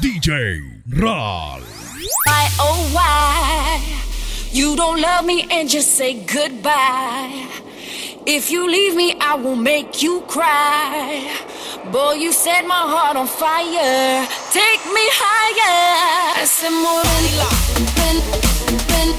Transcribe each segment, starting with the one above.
DJ Ral. Oh, why? You don't love me and just say goodbye. If you leave me, I will make you cry. Boy, you set my heart on fire. Take me higher. Ese moreno. Ven, ven.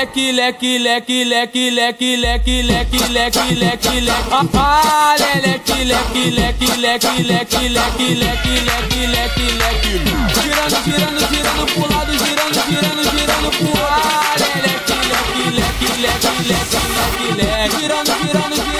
leque, leque, leque, leque, leque, leque, leque, leque, leque, leque. Ah, leque, leque, leque, leque, leque, leque, leque, leque, leque, leque. Girando, girando, girando pro lado, girando, girando, girando pro lado. Leque, leque, leque, leque, leque, leque, leque. Girando, girando, girando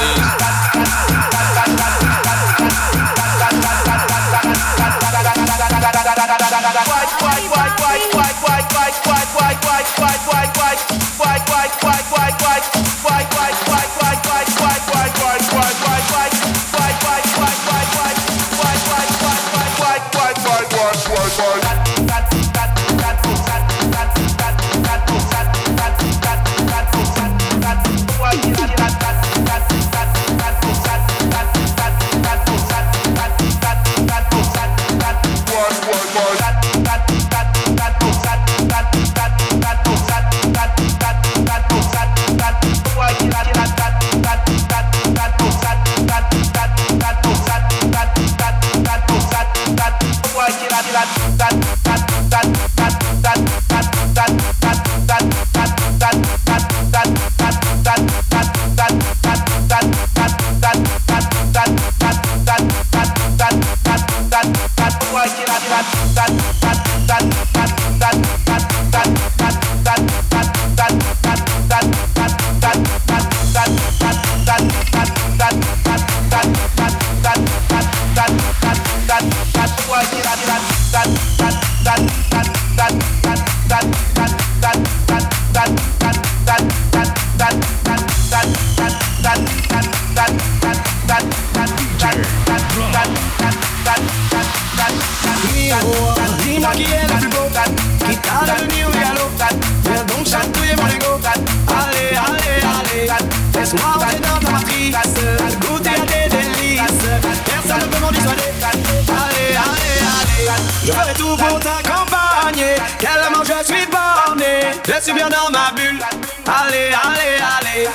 Je suis bien dans ma bulle. Allez, allez, allez.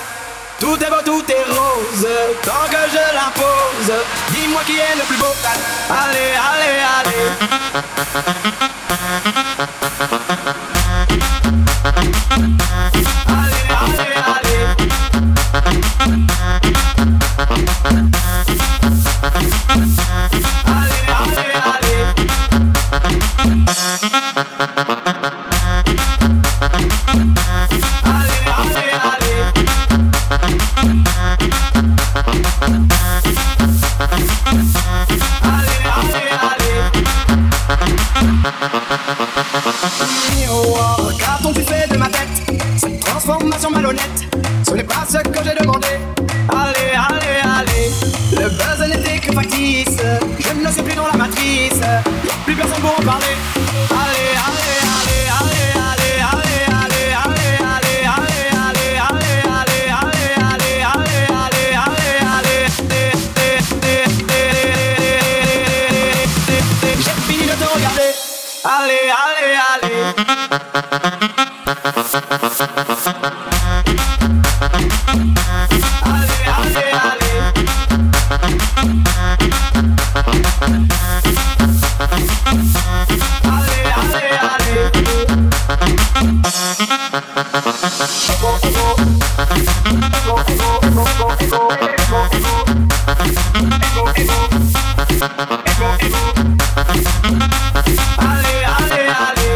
Tout est beau, tout est rose. Tant que je l'impose. Dis-moi qui est le plus beau. Allez, allez, allez. Allez, Je ne suis plus dans la matrice. Plus personne pour en parler. Allez, allez, allez, allez, allez, allez, allez, allez, allez, allez, allez, allez, allez, allez, allez, allez. Allez, allez, allez. Allez, Ale, ale, ale.